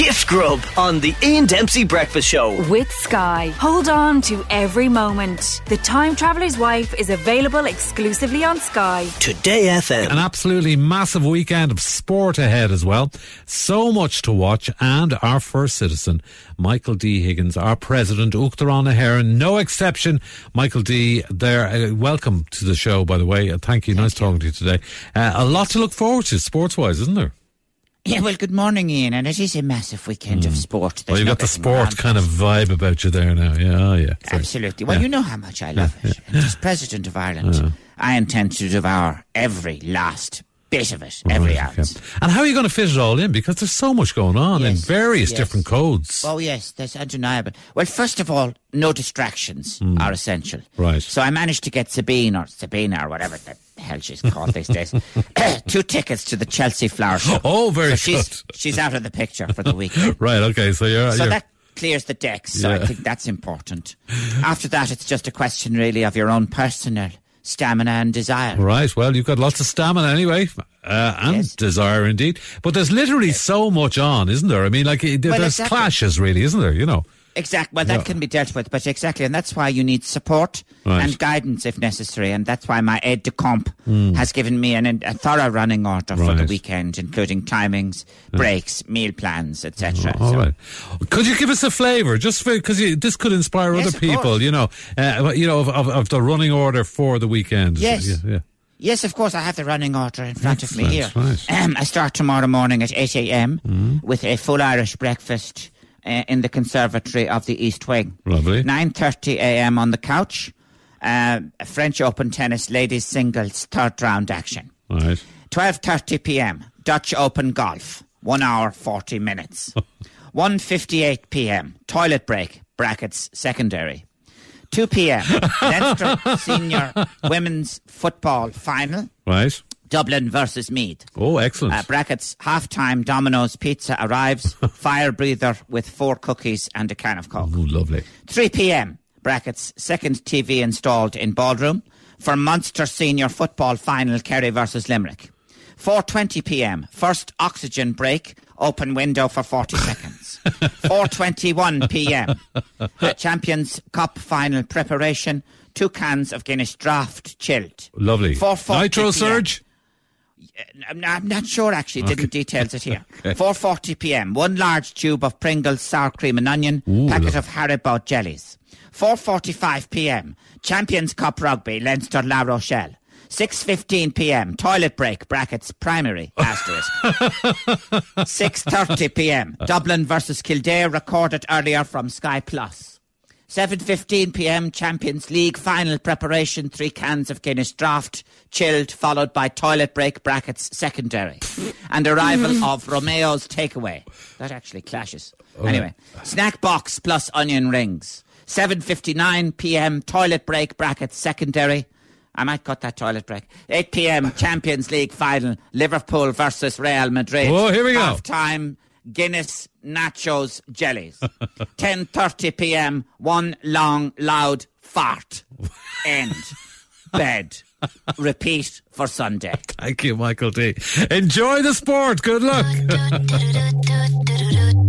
Gift Grub on the Ian Dempsey Breakfast Show. With Sky. Hold on to every moment. The Time Traveller's Wife is available exclusively on Sky. Today FM. An absolutely massive weekend of sport ahead as well. So much to watch. And our first citizen, Michael D. Higgins, our president, Uachtarán Heron, no exception. Michael D. there. Uh, welcome to the show, by the way. Uh, thank you. Thank nice you. talking to you today. Uh, a lot to look forward to sports wise, isn't there? Yeah, well, good morning, Ian, and it is a massive weekend mm. of sport. There's well, you've got the sport kind of vibe about you there now. Yeah, oh, yeah. Sorry. Absolutely. Well, yeah. you know how much I love yeah, it. And as President of Ireland, I intend to devour every last bit of it, every ounce. Okay. And how are you going to fit it all in? Because there's so much going on yes, in various yes. different codes. Oh, yes, that's undeniable. Well, first of all, no distractions mm. are essential. Right. So I managed to get Sabine or Sabina or whatever the hell she's called these days, two tickets to the Chelsea Flower Show. Oh, very so good. She's, she's out of the picture for the weekend. right, okay, so you're... So you're... that clears the decks, so yeah. I think that's important. After that, it's just a question, really, of your own personal stamina and desire. Right. Well, you've got lots of stamina anyway, uh, and yes. desire indeed. But there's literally yes. so much on, isn't there? I mean, like well, there's exactly. clashes, really, isn't there? You know. Exactly. Well, that yeah. can be dealt with, but exactly, and that's why you need support right. and guidance if necessary, and that's why my aide de camp mm. has given me an, a thorough running order right. for the weekend, including timings, yeah. breaks, meal plans, etc. Oh, all so. right. Could you give us a flavour, just because this could inspire yes, other people, you know, uh, you know, of, of, of, the running order for the weekend? Yes. Yeah, Yes, of course, I have the running order in front Excellent. of me here. Right. Um, I start tomorrow morning at 8 a.m. Mm. with a full Irish breakfast uh, in the conservatory of the East Wing. Lovely. 9.30 a.m. on the couch. Uh, French Open tennis ladies singles third round action. Right. 12.30 p.m. Dutch Open golf. One hour, 40 minutes. 1.58 p.m. Toilet break, brackets, secondary. 2 p.m. Leinster Senior Women's Football Final. Right. Dublin versus Meath. Oh, excellent. Uh, brackets, half-time Domino's pizza arrives, fire breather with four cookies and a can of Coke. Oh, lovely. 3 p.m. Brackets, second TV installed in ballroom for Munster Senior Football Final Kerry versus Limerick. 4.20 p.m. First oxygen break, open window for 40 seconds. 4.21 p.m. Champions Cup Final preparation, two cans of Guinness Draft chilled. Lovely. Nitro Surge? I'm not, I'm not sure actually. Okay. Didn't details it here. okay. 4:40 p.m. One large tube of Pringles sour cream and onion. Ooh, packet of Haribo jellies. 4:45 p.m. Champions Cup rugby. Leinster La Rochelle. 6.15 p.m. Toilet break, brackets, primary, asterisk. 6.30 p.m. Dublin versus Kildare, recorded earlier from Sky Plus. 7.15 p.m. Champions League final preparation, three cans of Guinness draft, chilled, followed by toilet break brackets secondary. and arrival of Romeo's takeaway. That actually clashes. Oh, anyway, snack box plus onion rings. 7.59 p.m. toilet break brackets secondary. I might cut that toilet break. 8 p.m. Champions League final, Liverpool versus Real Madrid. Oh, here we go. Half time Guinness nachos jellies. 10:30 p.m. One long loud fart. End. Bed. Repeat for Sunday. Thank you, Michael D. Enjoy the sport. Good luck.